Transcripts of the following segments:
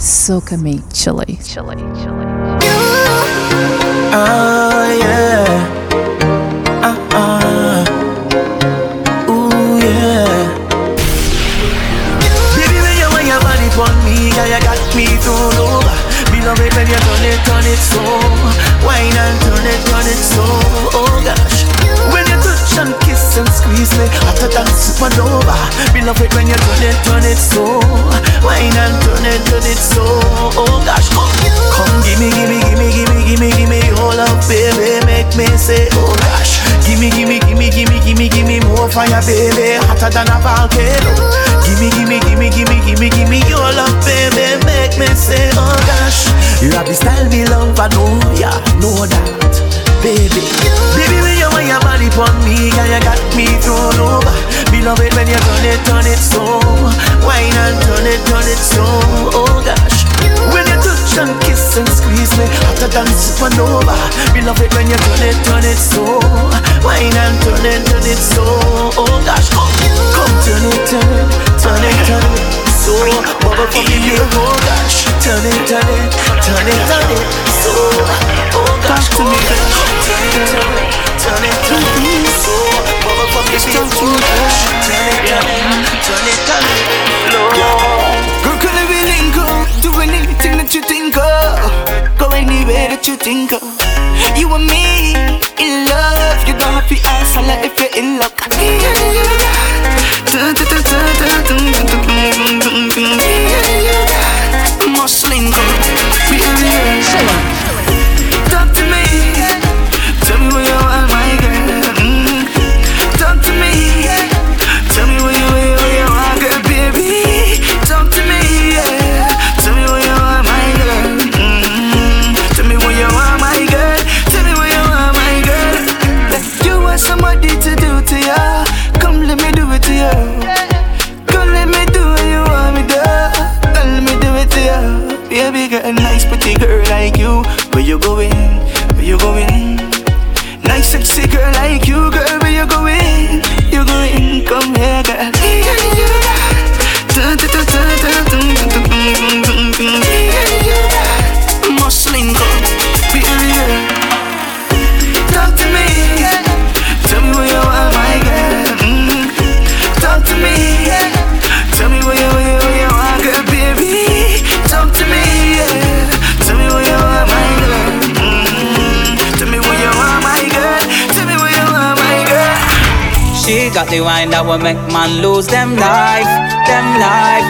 Soca Me Chile. Chilly, Chilly. Oh yeah. Uh uh. Ooh yeah. Baby, when you want your body on me, yeah, you got me thrown over. Me love it when you turn it, turn it so. Wine and turn it, turn it so. Oh gosh. You touch and kiss and squeeze me, after that supernova. Me love it when you turn it, turn it so. Wine and turn it, turn it so. Oh gosh, come, come, gimme, gimme, gimme, gimme, gimme, gimme your love, baby. Make me say, oh gosh. Gimme, gimme, gimme, gimme, gimme, gimme more fire, baby. Hotter than a volcano. Gimme, gimme, gimme, gimme, gimme, gimme your love, baby. Make me say, oh gosh. You have the style me love, I know, yeah, know that, baby. Baby, you your body on me, yeah, you got me thrown over. Me love it when you turn it, turn it so. Wine and turn it, turn it so. Oh gosh. When you touch and kiss and squeeze me, after dance supernova. Me love it when you turn it, turn it so. Wine and turn it, turn it so. Oh gosh, come, come turn it, turn it, turn it, turn it. So, bubble for me, oh gosh. Turn it, turn it, turn it, turn it. So, oh Talk to me, come on. Turn it, turn it, it, it. So, for me, me. Turn it, turn it, turn it, turn it. Lord. Girl, can we link up? Do anything that you think of. Go anywhere that you think of. You and me in love. You don't have to ask lot if you're in luck. That will make man lose them life, them life.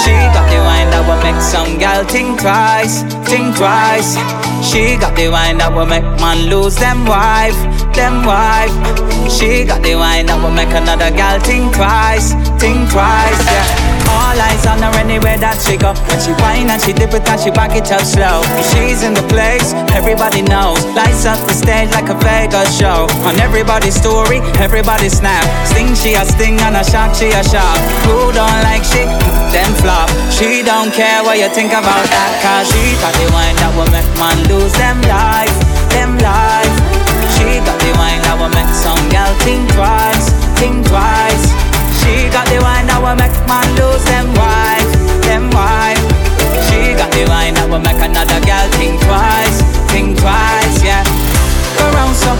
She got the wine that will make some gal think twice, think twice. She got the wine that will make man lose them wife, them wife. She got the wine that will make another gal think twice, think twice. Yeah. All eyes on her anywhere that she go. When she whine and she dip it and she back it up slow. She's in the place, everybody knows. Lights up the stage like a Vegas show. On everybody's story, everybody snap. Sting she a sting and a shock she a shock. Who don't like she? Them flop. She don't care what you think about that. Cause she got the wine that will make man lose them life, them life. The wine that will make some gal think twice, think twice. She got the wine that will make man lose them wife, them wife. She got the wine that will make another gal think twice, think twice, yeah. Go round so,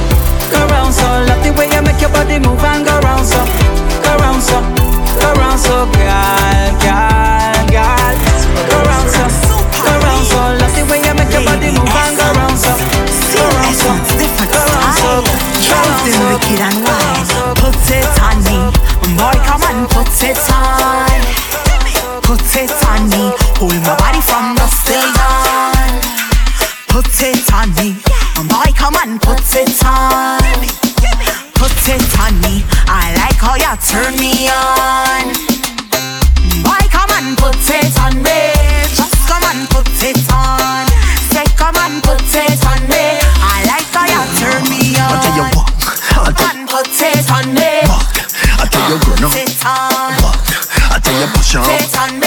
go round so. Love the way you make your body move and go round so, go round so, go round so, girl, girl, girl. Go round so, go round so. Love the way you make your body move and go round so, go round so, Them wicked and wild. Put it on me. Boy, come on, put it on. Put it on me. Hold my body from the still down. Put it on me. Boy, come on, put it on. Put it on me. I like how you turn me on. Tell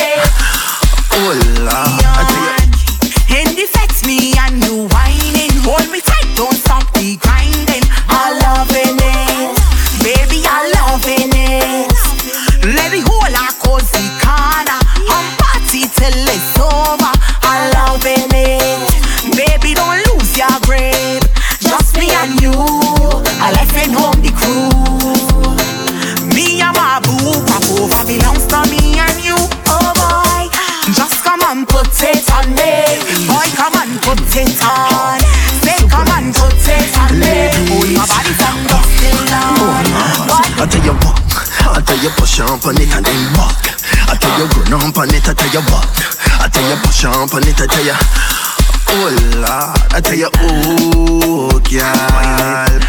it on. Say come put it on me. Hold my body from dusk till dawn. I tell you what, I tell you push on on it and then walk. I tell you run on on it, I tell you what. I tell you push on on it, I tell you. Oh Lord, I tell you, oh girl,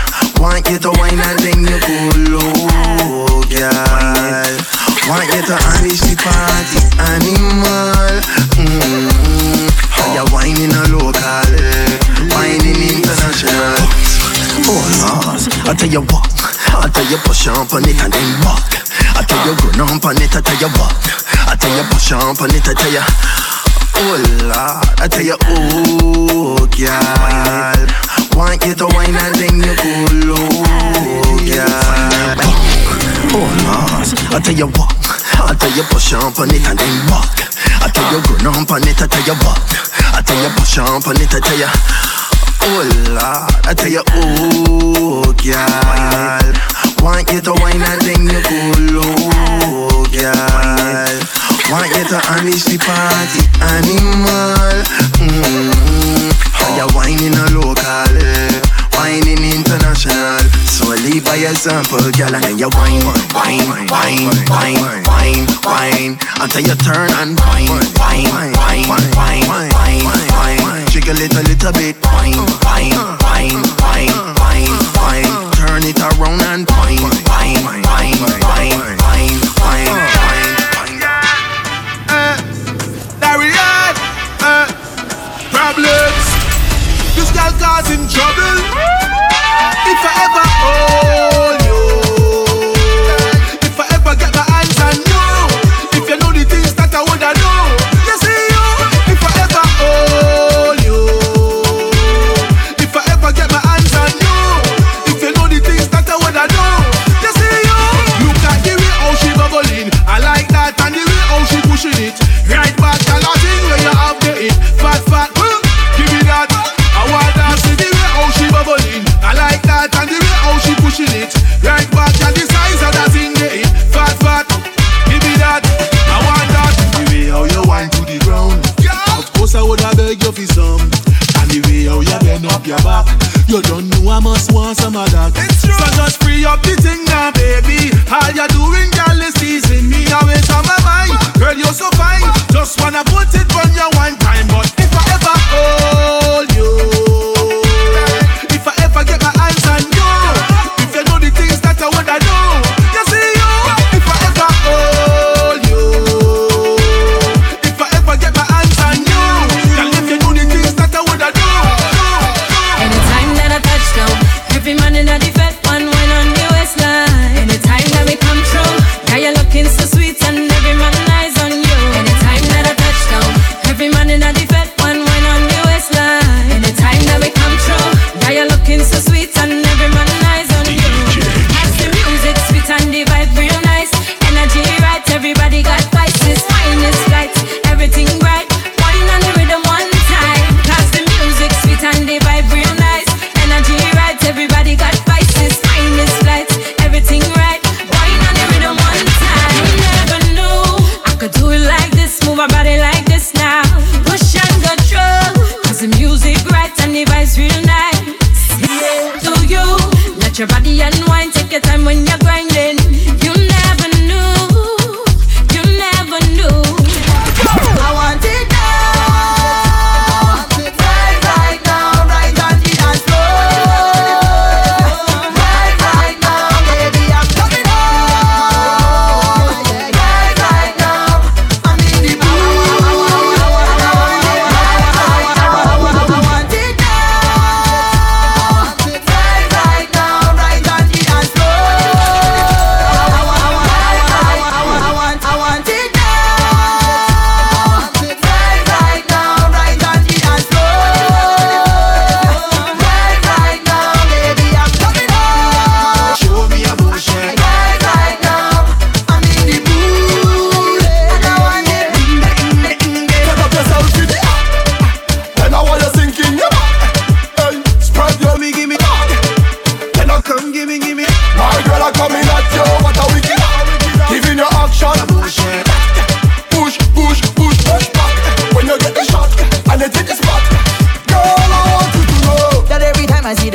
want you to wine and then you cool, oh girl. Want you to unleash the party animal. Mm-hmm. How you whining a local, whining international. Oh Lord, I tell you what, I tell you push on on it and then walk. I tell you run on on it, I tell you what. I tell you push on on it, I tell you. Oh Lord, I tell you, oh girl, want you to wine and then you cool, oh girl. Oh Lord, I tell you what, I tell you push on on it and then walk. I tell you run on on it, I tell you what. I tell you push on on it, I tell you. Oh Lord, I tell you, oh girl, want you to wine and then you cool, oh girl. Want you to unleash the party animal. Mm-hmm. How you whining a local? Whining international. So leave by example, girl, and then you whine, whine, whine, whine, whine, whine, until you turn and whine, whine, whine, whine, whine, whine. Jiggle it a little bit, whine, whine, whine, whine.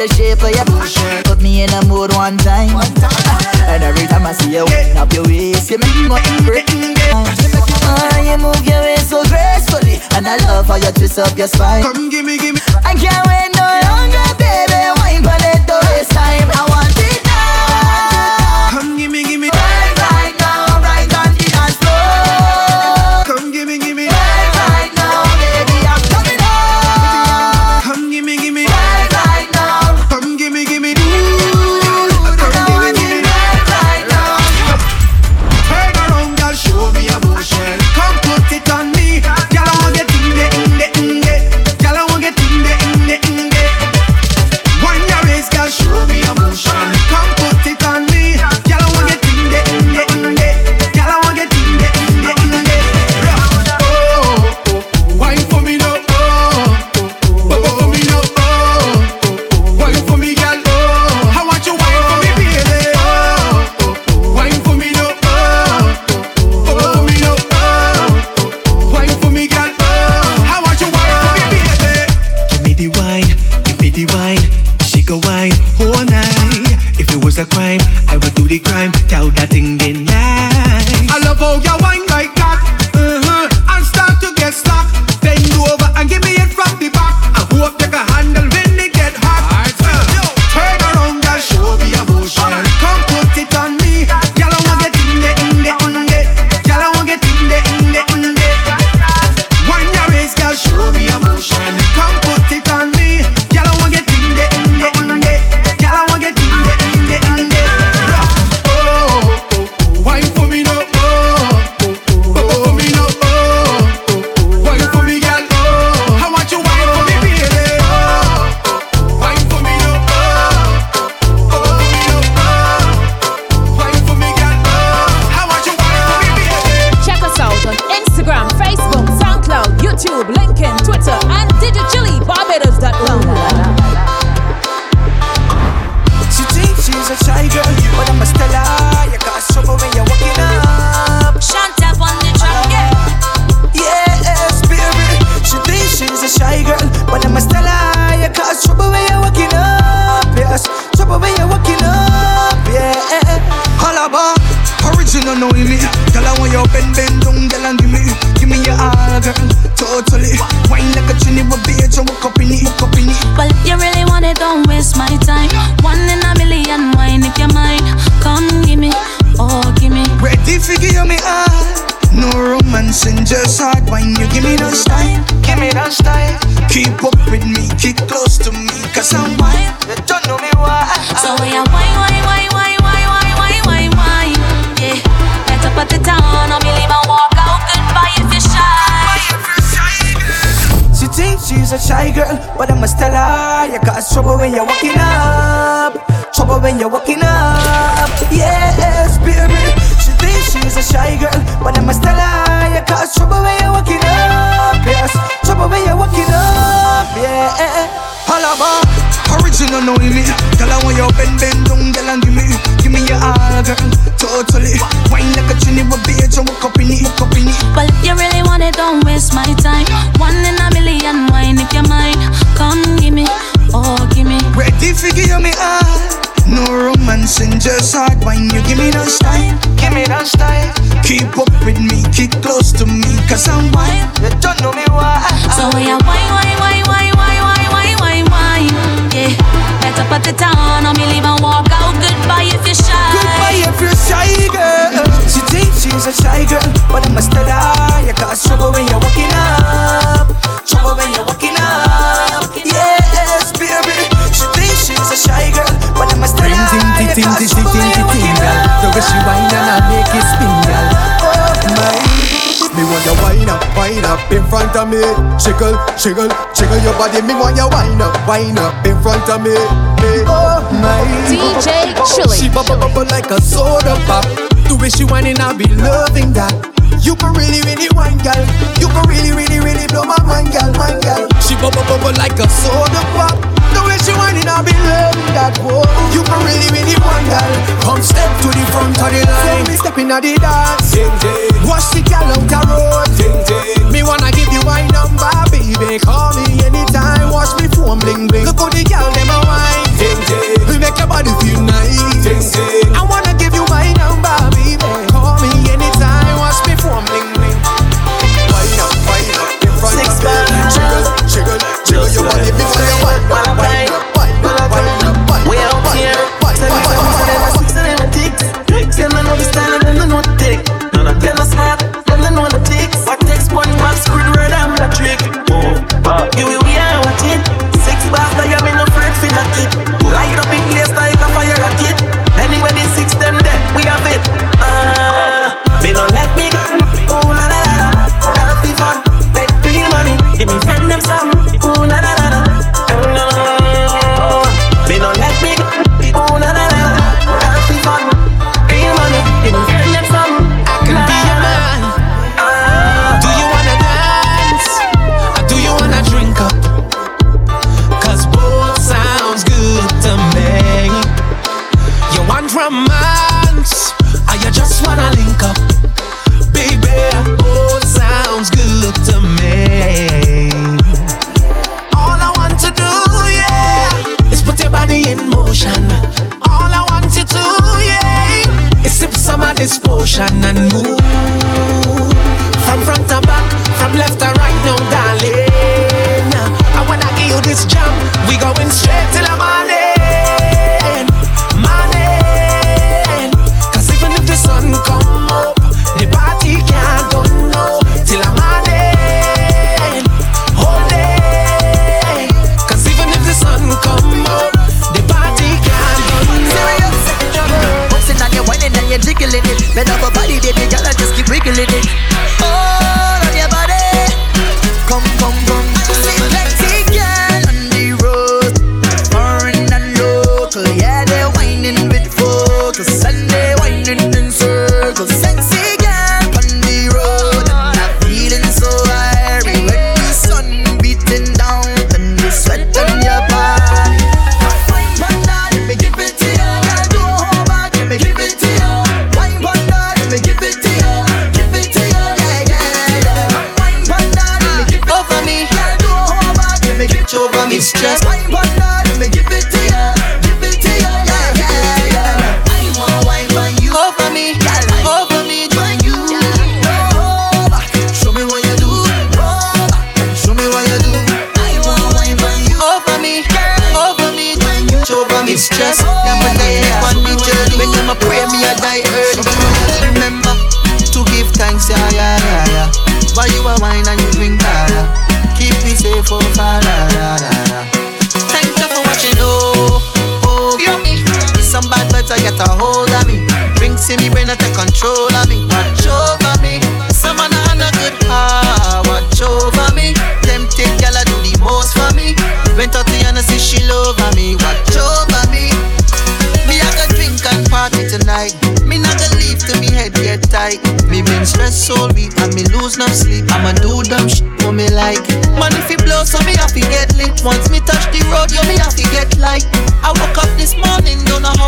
the shape of your bullshit. Put me in a mood one time. And every time I see you, wind up your waist, you make me want to break Oh, you move your waist so gracefully, and I love how you twist up your spine. Come give me, give me. I can't wait. Stella. Trouble when you're walking up. Yes, trouble when you're walking up. Yeah. Holla Bak, original no limit. Girl, I want you bend, bend down, girl, and give me, give me your all, girl. Totally. Wine like a trinity, but bitch, I walk up in it, walk up in it. Well, if you really want it, don't waste my time. One in a million, wine if you mind. Come give me, oh, give me. Ready for give me all. No romance and just hard wine. You give me that style, give me that style. Keep up with me, keep close to me, cause I'm wild. You don't know me why. So when you wine, wine, wine, wine, wine, wine, wine, wine, wine. Yeah, get up at the town, or me leave and walk out. Goodbye if you're shy. Goodbye if you're shy girl. She thinks she's a shy girl, but I'm a Stella. You got trouble when you're walking up. Trouble when you're walking up. Ting ting You ting got ting ting trouble when ting you're ting ting walking girl. The way she up. whine and I make it spin girl. Oh, my. Me want you wind up, wind up in front of me. Jiggle, jiggle, jiggle your body. Me want you wind up, wind up in front of me. me. Oh my DJ Chilly. She bubble bubble like a soda pop. The way she whining, I be loving that. You can really, really wine, girl. You can really, really, really blow my mind, girl, mind, girl. She bubble bubble like a soda pop. The way she whining, I be loving that. Whoa, you can really, really wine, girl. Come step to the front of the line. Me step in at the dance. Ding, ding. Watch the gal out the road. Ding, ding. Me wanna give you my number, baby. Call me anytime. Watch me phone bling bling. Look how the gal them a wine. Ding, ding. We make your body feel nice. Ding, ding. I wanna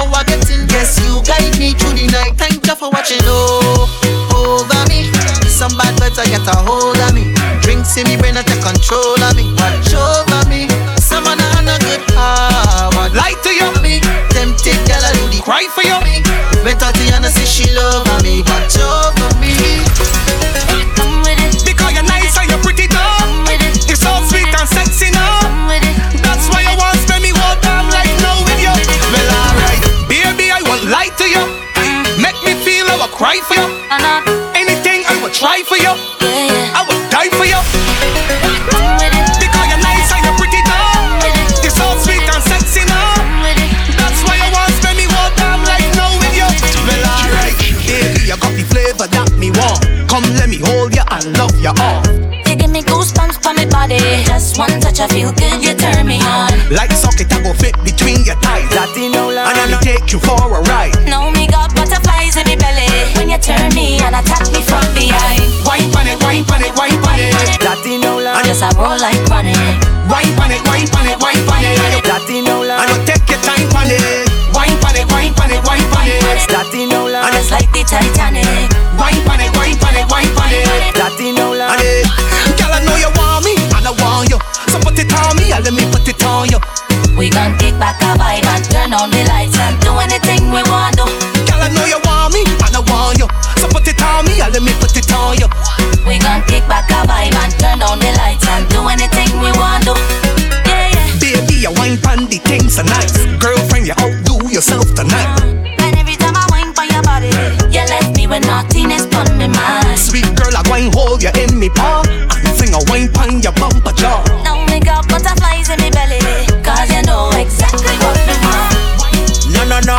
know I it. of you, can you turn me on? Like socket, I go fit between your thighs. Latino love. And I'll take you for a ride. Now me got butterflies in me belly. When you turn me and attack me from behind. Wine on it, wine on it, wine on it. Latino love. And yes, I roll like panic. Wine on it, wine on it, the things are nice. Girlfriend, you outdo yourself tonight. And every time I wine by your body, you left me with naughtiness on my mind. Sweet girl, I wine hold you in me palm And sing a wine pan your bumper jaw. Now me got butterflies in me belly, cause you know exactly what me want. No, no, no.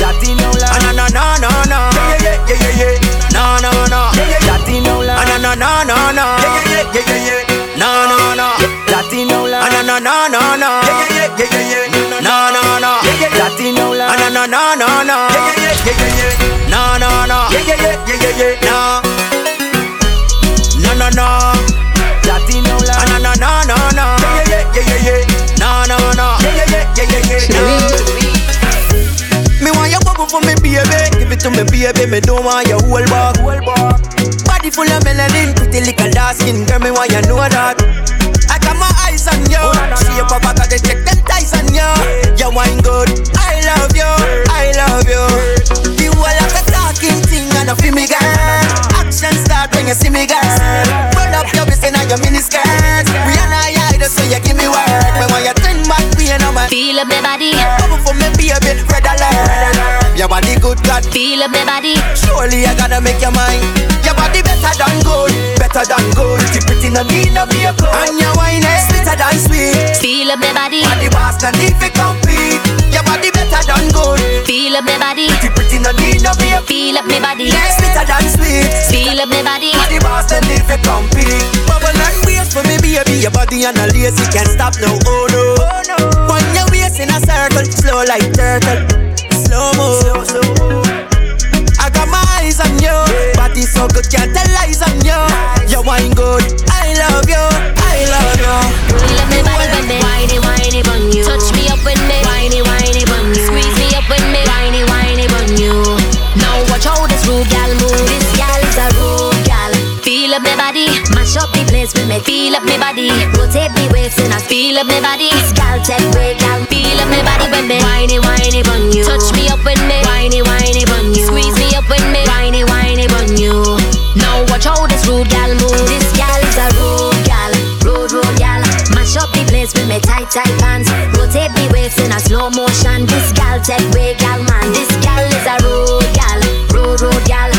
Latino love. No, no, no, no, no. Yeah, yeah, yeah, yeah, yeah. No, no, no. Yeah, yeah. Latino love. No, no, no, no, no. Yeah, yeah, yeah, yeah, yeah. No, no, no. Latino love. No, no, no, no, no. No no no. Yeah yeah yeah yeah yeah. No no no. Yeah yeah yeah yeah yeah yeah. No. No no no. That no la. No no no no no. Yeah yeah yeah yeah yeah. No no no. Yeah yeah yeah yeah yeah yeah. Me want your bubble for me, baby. Give it to me, baby. Me don't want your whole bar. Body full of melanin, pretty little dark skin. Girl, me want you know that. On you. Oh, see your papa got the check them ties on you. You wine good. I love you. I love you. You are like a talking thing and a feel me girl. Action start when you see me girl. Roll up your waist and your mini Feel up the body. Bubble for me, baby. Red alert. Your body good, God. Feel up the body. Surely I gotta make your mind. Your body better than gold, better than gold. Pretty pretty, no need no vehicle. And your wine is sweeter than sweet. Feel up the body. Body boss, no need to compete. Your body better than gold. Feel up the body. Pretty pretty, no need no vehicle. Feel up me body. Yeah, sweeter than sweet. Feel up me body. Body boss, no need to compete. Bubble and waist for me, baby. Your body and a lace, you can't stop no. Oh no. Oh no. Waist in a circle, slow like turtle. Slow mo. I got my eyes on you. Body so good, can't tell lies on you. You wine good. I love you. I love you. Touch me up me whiny whiny bun you. Squeeze me up me whiny whiny bun you. Now watch how this gal move. Up me body, mash up the place with me. Feel up me body, rotate me waist and I feel up me body. Gal take way gal. Feel up me body when me whiny whiny bun you. Touch me up when me whiny whiny bun you. Squeeze me up when me whiny whiny bun you. Now watch how this rude gal move. This gal is a rude gal, rude rude gal. Mash up the place with me tight tight pants. Rotate me waist in a slow motion. This gal take way gal man. This gal is a rude gal, rude rude gal.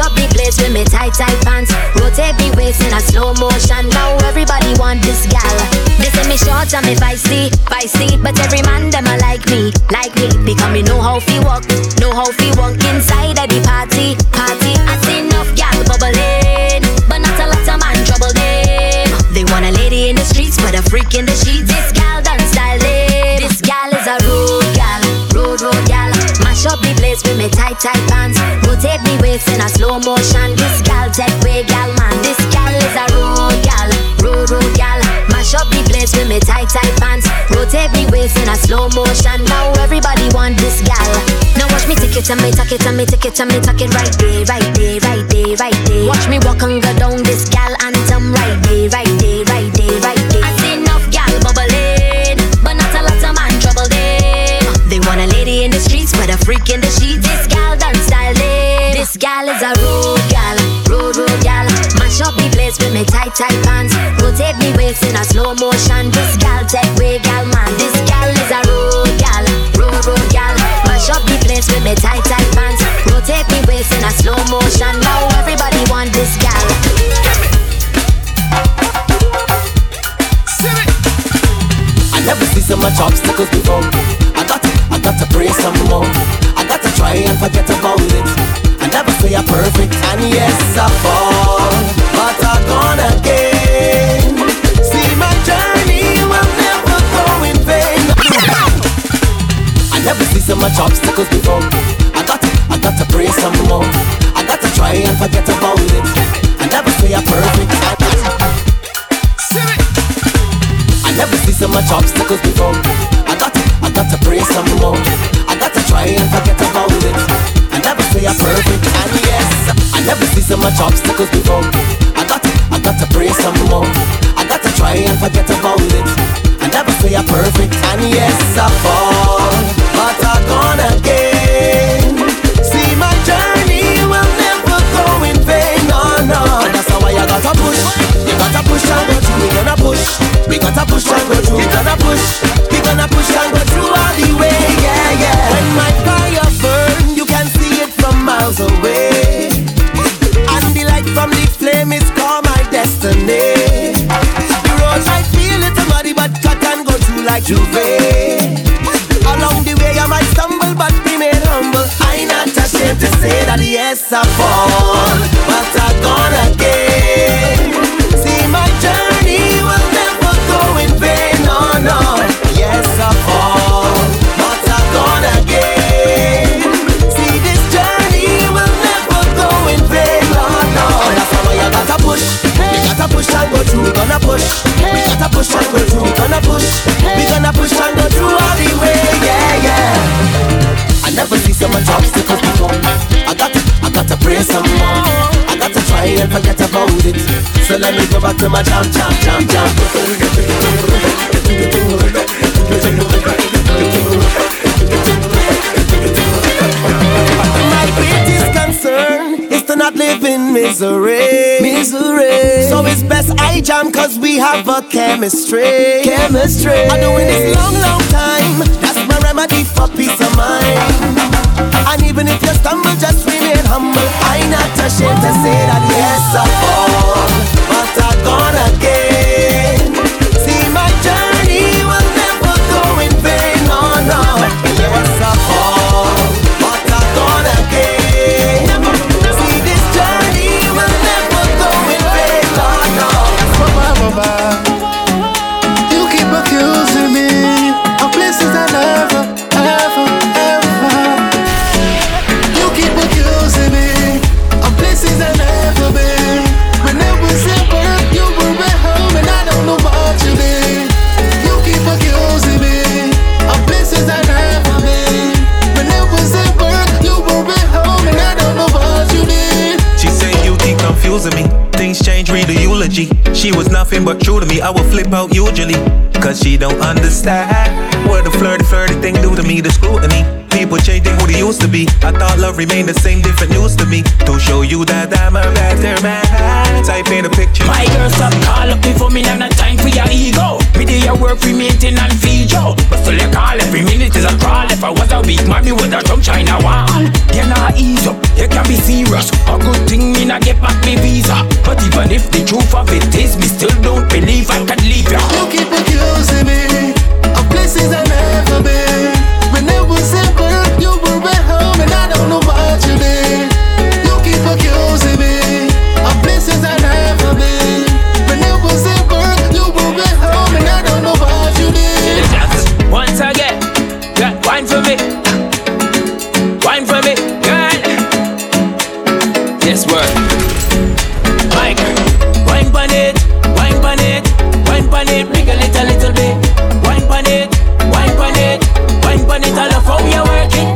Up the place with me tight tight pants. Rotate me waist in a slow motion. Now everybody want this gal. They say me short and me feisty, feisty. But every man them a like me, like me. Because me know how fi walk, know how fi walk inside of the party, party. I see enough gal bubbling, but not a lot of man trouble them. They want a lady in the streets, but a freak in the sheets. This place with me tight tight pants. Rotate me waist in a slow motion. This gal take way gal man. This gal is a rude gal, rude rude gal. Mash up the place with me tight tight pants. Rotate me waist in a slow motion. Now everybody want this gal. Now watch me take it and me tuck it and me take it and me tuck it right there, right there, right there, right there. Watch me walk and go down this gal right there, right there, right tight pants. Rotate me waist in a slow motion. Before. I got to, I got to pray some more. I got to try and forget about it. I never say I'm perfect, and yes, I fall, say that back to my jam, jam. My greatest concern is to not live in misery. Misery. So it's best I jam cause we have a chemistry. Chemistry. I'm doing this long, long time. That's my remedy for peace of mind. And even if you stumble, just remain humble. I'm not ashamed to say that yes, I fall, nothing but true to me. I will flip out usually. Cause she don't understand what the flirty, flirty thing do to me. The scrutiny. People changing who they used to be. I thought love remained the same, different news to me. To show you that I'm a better man. Type in a picture. My girl, stop call up me for me, have no time for your ego. Me do your work for maintain and feed you. But still you call every minute is a crawl. If I was a weak man, me would have jumped China wall. You not ease up, you can be serious. A good thing me not get back me visa. But even if the truth of it is, me still don't believe I can leave ya. You keep accusing me of places I never been. Word. My girl, wine pon it, wine pon it, wine pon it, wiggle it a little bit. Wine pon it, wine pon it, wine pon it. I love how you work it.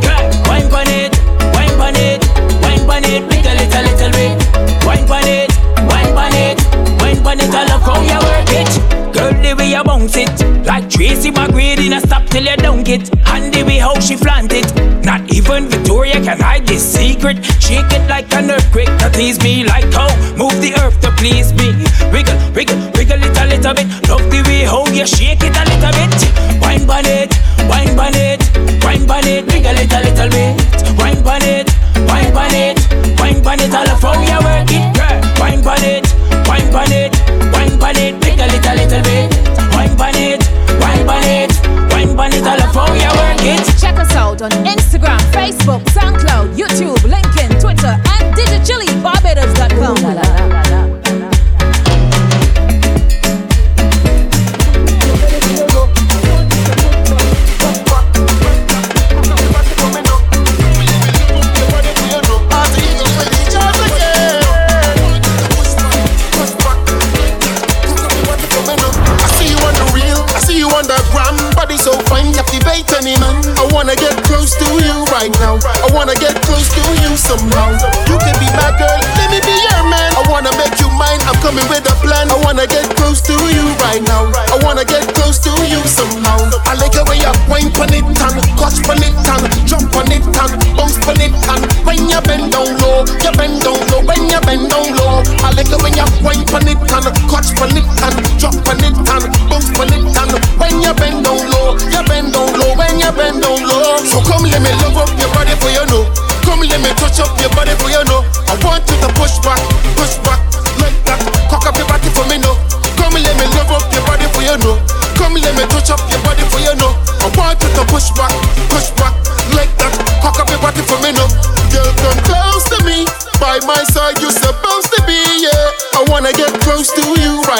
Wine pon it, wine pon it, wine pon it, wiggle it a little bit. Wine pon it, wine pon it, wine pon it. I love how you work it. Girl, the way you bounce it Like Tracy McGrady, not stop till you don't get And the way how she flaunt it even Victoria can hide this secret? Shake it like an earthquake to tease me Like how? Move the earth to please me. Wiggle, wiggle, wiggle it a little bit. Love the way how you shake it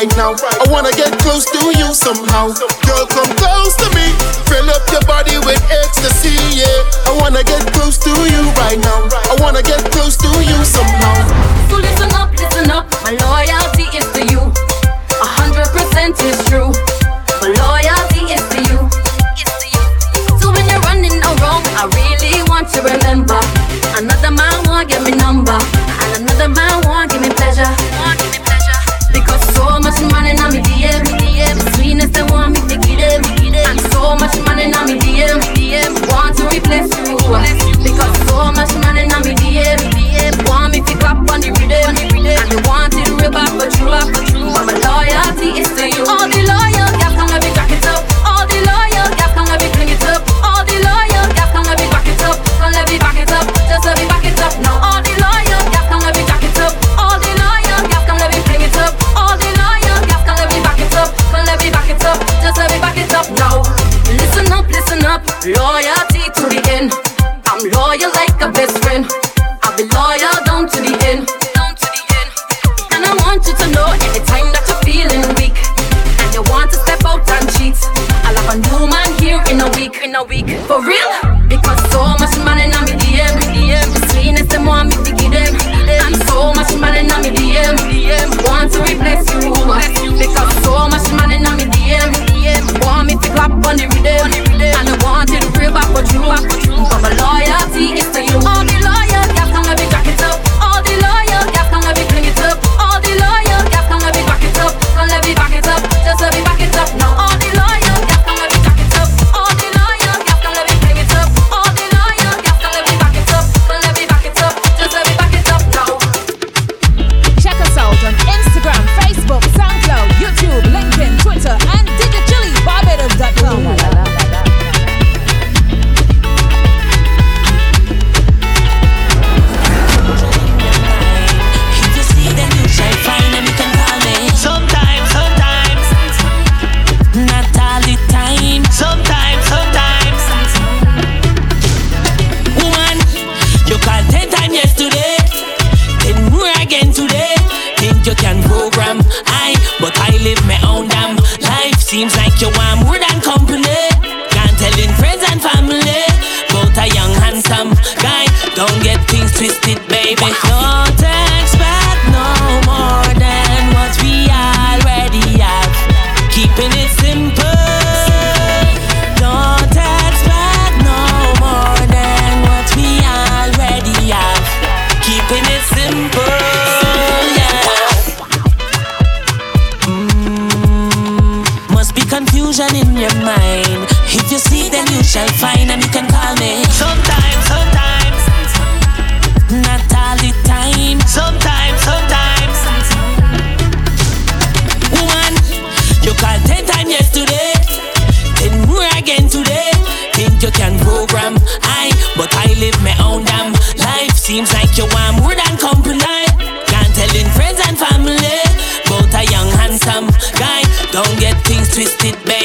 right now. I wanna get close to you somehow. Girl, come close to me. Fill up your body with ecstasy, yeah. I wanna get close to you right now. I wanna get close to you somehow. So listen up, listen up. My loyalty is to you. A hundred percent is true. But loyalty is to you. So when you're running around, I really want to remember. Loyalty to the end. I'm loyal like a best friend. I'll be loyal down to the end. Down to the end. And I want you to know anytime that you're feeling weak and you want to step out and cheat, I'll have a new man here in a week. In a week, for real. Because so much money on me DM, DM. Sweetness them want me to give them, and so much money on me DM, DM. Want to replace you, because so much on me DM, DM. Want me to clap on the rhythm,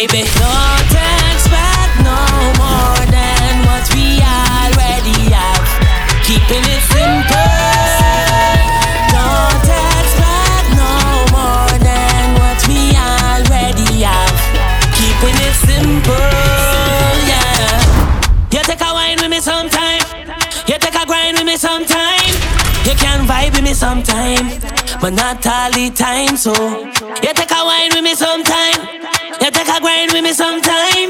baby. Don't expect no more than what we already have. Keeping it simple. Don't expect no more than what we already have. Keeping it simple, yeah. You take a wine with me sometime. You take a grind with me sometime. You can vibe with me sometime, but not all the time. So you take a wine with me sometime. You take a grind with me sometime.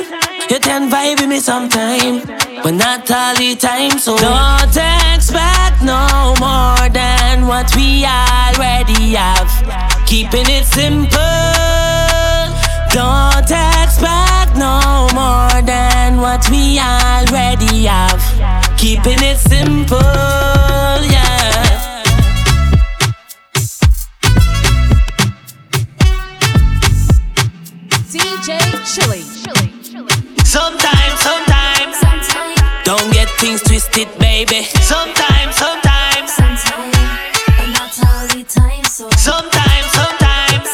You can vibe with me sometime, but not all the time. So don't expect no more than what we already have. Keeping it simple. Don't expect no more than what we already have. Keeping it simple, yeah. Chilly. Sometimes, sometimes. Don't get things twisted, baby. Sometimes, sometimes. Sometimes, sometimes.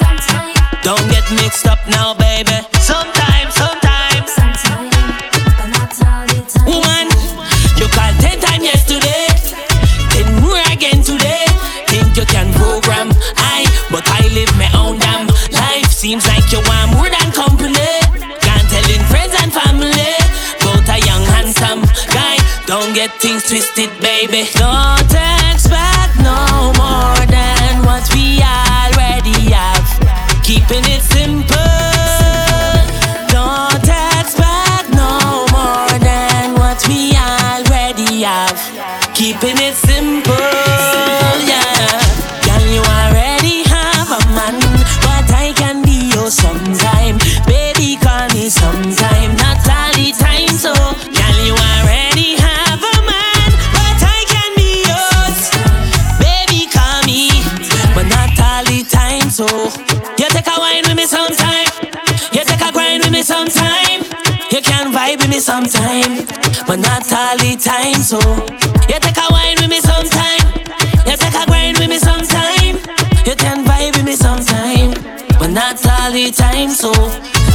Don't get mixed up now, baby. Seems like you want more than company. Can't tell in friends and family. Both a young handsome guy. Don't get things twisted, baby. Don't expect no more than what we already have. Keeping it simple. Me sometime, but not all the time. So, you take a wine with me sometime. You take a grind with me sometime. You can vibe with me sometime, but not all the time. So,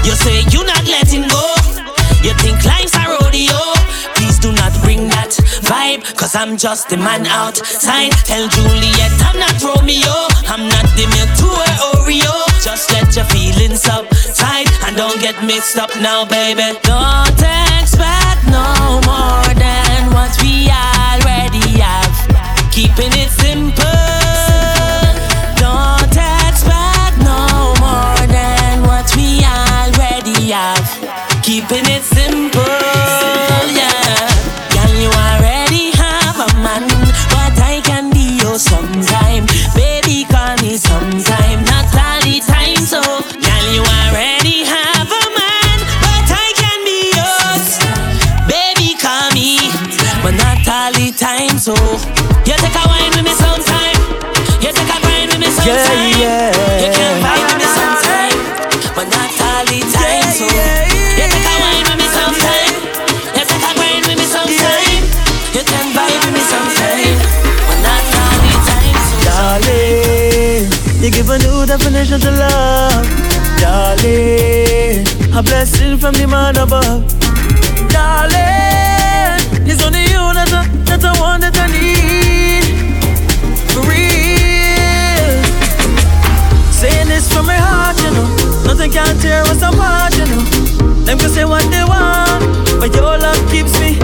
you say you not letting go. You think life's a rodeo. Please do not bring that vibe, cause I'm just the man outside. Tell Juliet I'm not Romeo. I'm not the milk Oreo. Just let your feelings subside and don't get mixed up now, baby. Don't expect no more than what we already have. Keeping it simple. Don't expect no more than what we already have. Keeping it simple, So, you take a wine with me sometime. You take a grind with me sometime. yeah. You can vibe with me sometime, but not all the time. So, you take a wine with me sometime. You take a grind with me sometime. You can vibe with me sometime, but not all the time. So, Darling, you give a new definition to love. Darling, a blessing from the man above. Darling, Nothing can tear us apart, you know. Them can say what they want, but your love keeps me,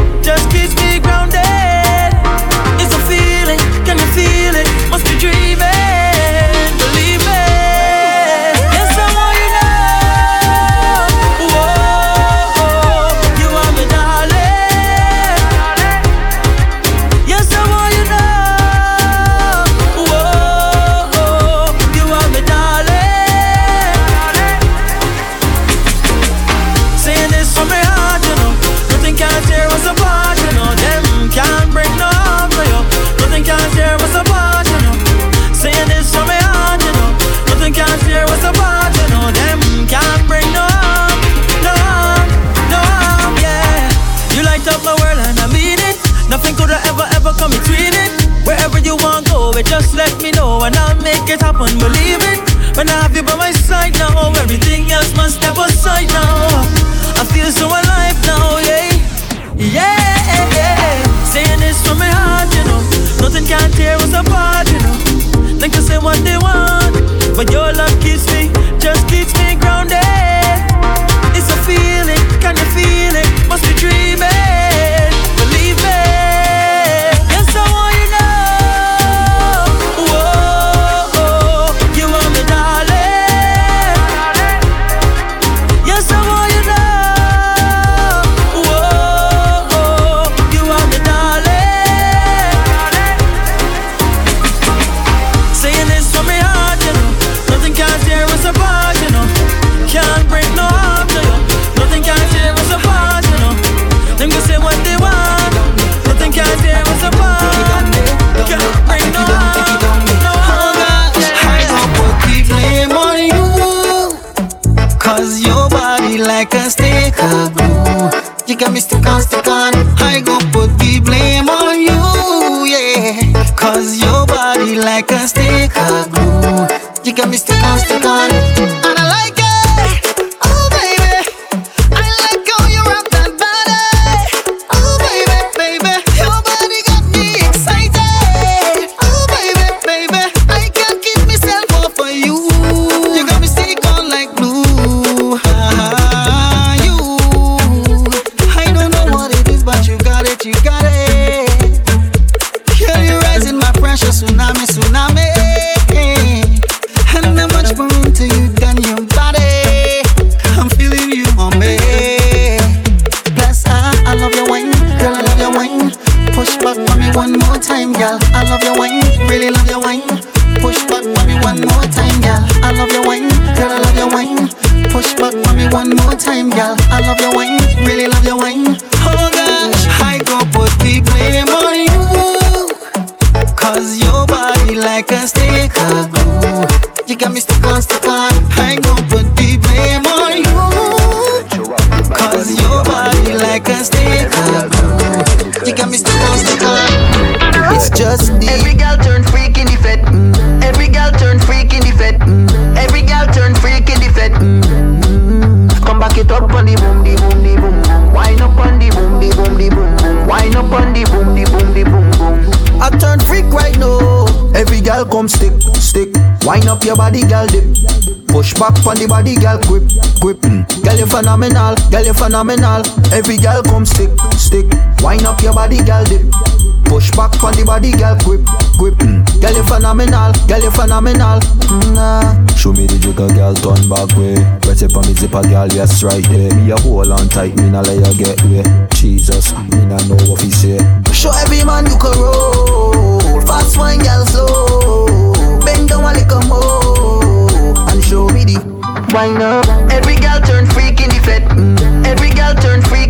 let and I'll make it happen. Believe it. When I have you by my side now, everything else must step aside now. I feel so alive now, yeah. Yeah, yeah. Saying this from my heart, you know. Nothing can tear us apart, you know. They can say what they want, but your love keeps me, on the body, girl, grip, grip. Girl, you phenomenal, girl, you phenomenal. Every girl come stick, stick. Wind up your body, girl, dip. Push back on the body, girl, grip, grip. Girl, you phenomenal, girl, you phenomenal. Nah. Show me the jigger, girl, turn back way. Press it on me zipper, girl, yes, right there. Me a hold on tight, me nah let you get way. Jesus, me nah know what he say. Show every man you can roll. Fast wine, girl, slow. Bend down a little more wine up. Every girl turn freak in the flat. Mm. Every girl turn freak.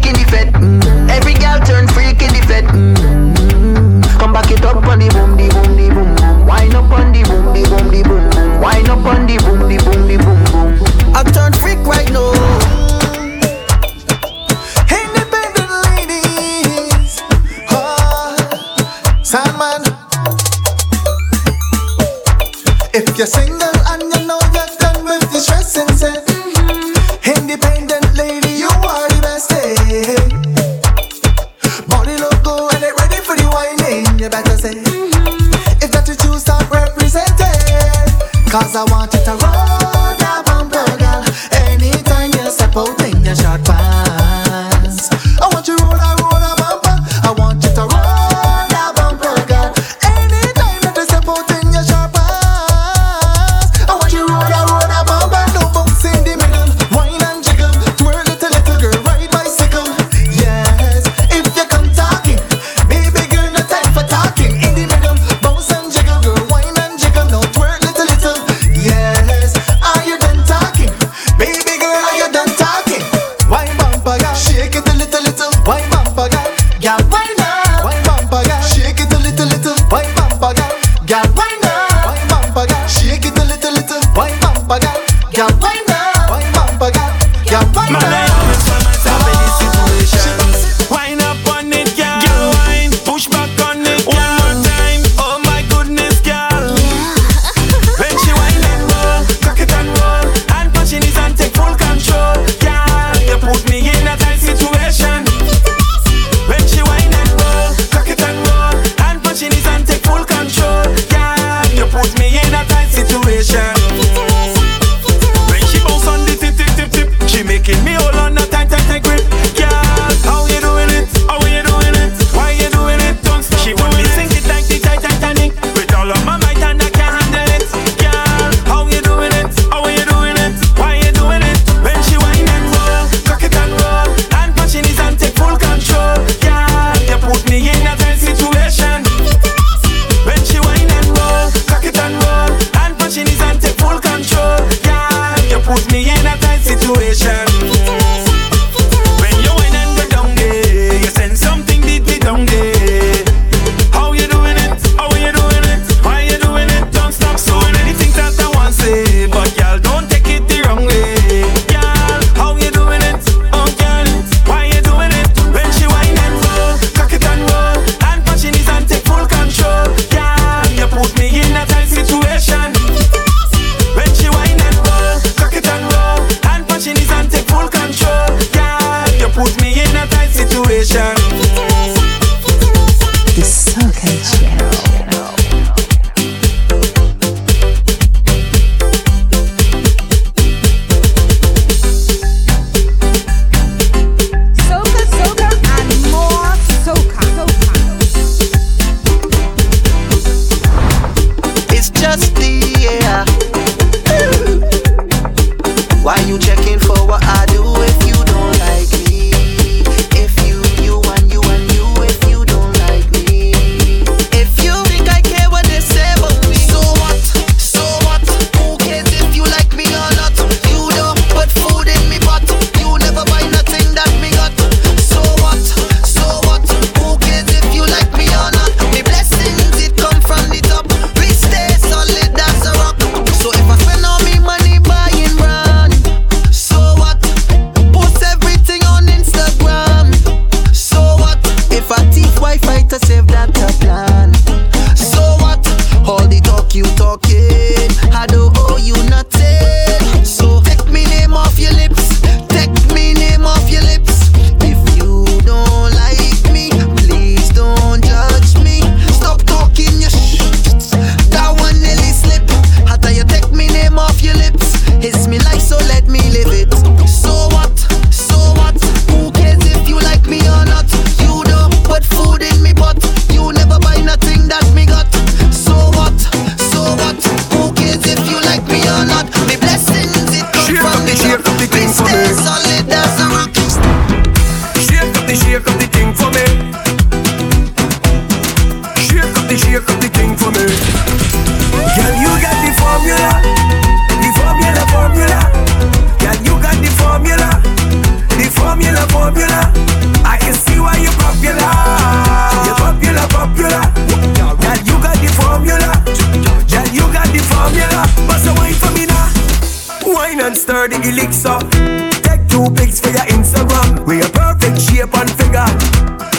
Take two pics for your Instagram. We a perfect shape and figure.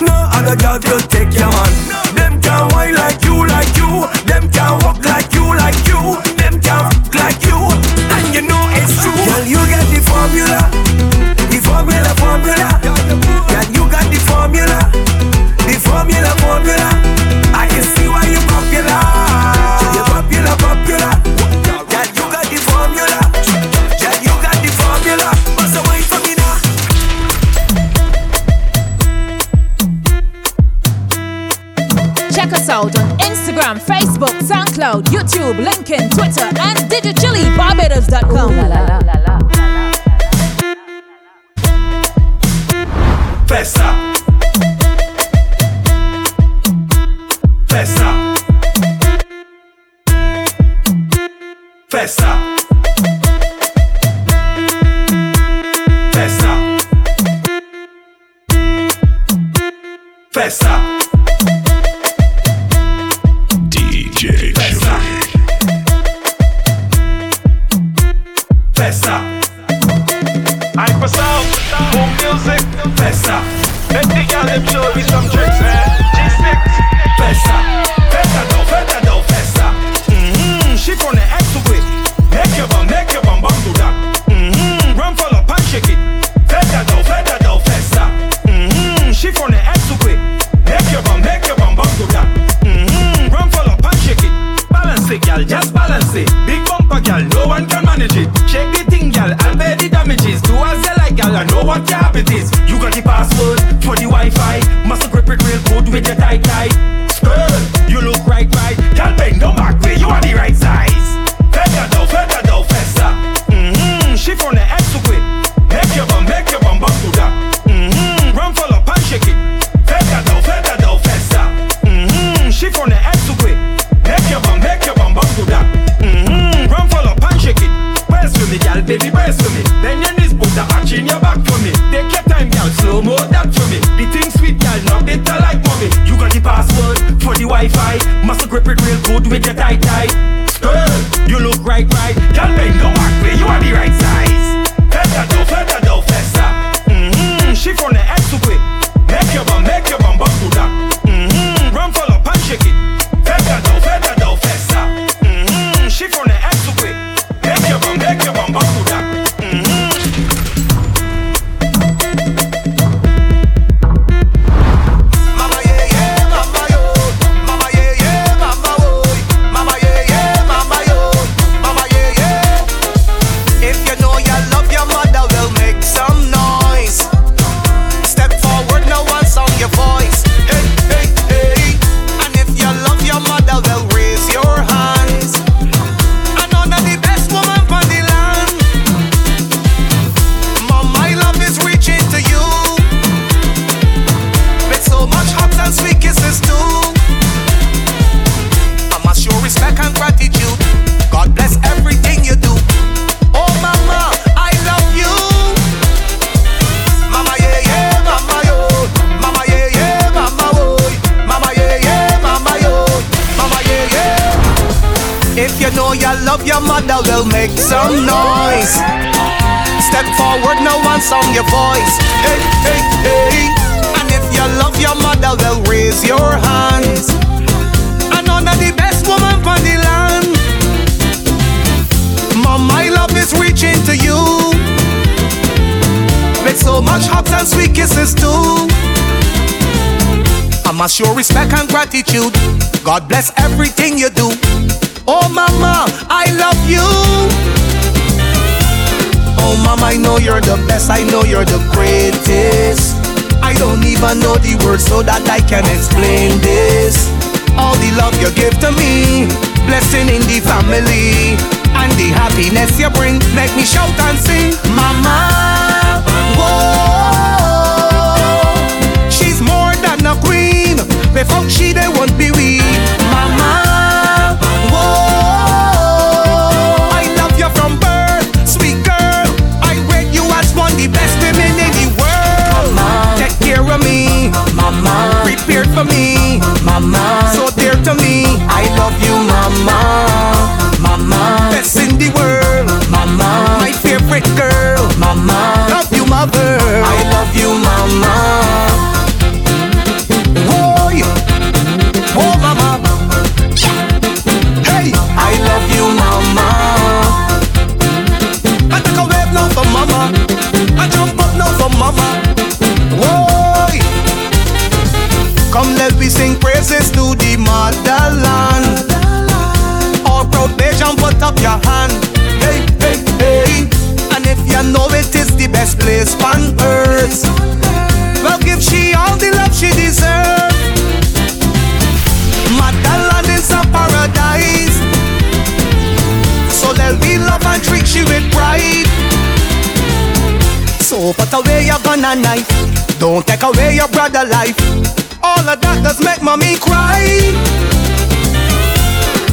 No other girl could take your man. damages. Check the thing, gal, and pay the damages. Do as you like, gal, I know what your habit is. You got the password for the Wi-Fi. Must grip it real good with your tight tight. Skirt, you look right, right. Gal, bend no back way. You are grip it real good with your tight tight. Hey, you look right, right. Y'all bend your back you are the right side. make some noise. Step forward, no one's on your voice. Hey, hey, hey. And if you love your mother, well, raise your hands. And honor the best woman on the land. Mom, my love is reaching to you. With so much hugs and sweet kisses, too. I must show respect and gratitude. God bless everything you do. Oh mama, I love you. Oh mama, I know you're the best. I know you're the greatest. I don't even know the words so that I can explain this. All the love you give to me, blessing in the family, and the happiness you bring make me shout and sing, Mama. Whoa, she's more than a queen. Before she, there won't be we, Mama. To me. I love you, Mama. Mama, best in the world. Mama, my favorite girl. Mama, love you, mother. I love you, Mama. Away life. All of that does make mommy cry.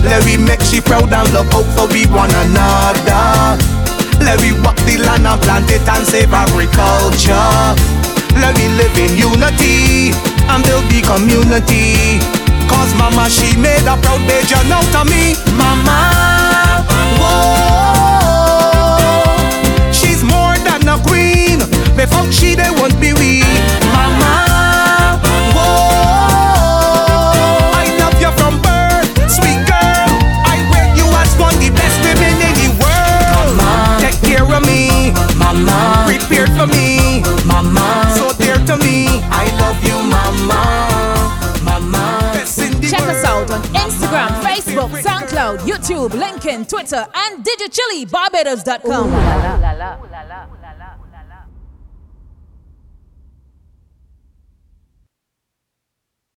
Let me make she proud and look out for we one another. Let me walk the land and plant it and save agriculture. Let me live in unity and build the community. Cause mama she made a proud baby out of me. Mama, whoa, she's more than a queen. Without she there won't be we. Mama, Mama, prepared for me. Mama, so dear to me. I love you, Mama. Mama, best in the Check us out on Instagram, Facebook, SoundCloud, YouTube, LinkedIn, Twitter, and DJChillyBarbados.com.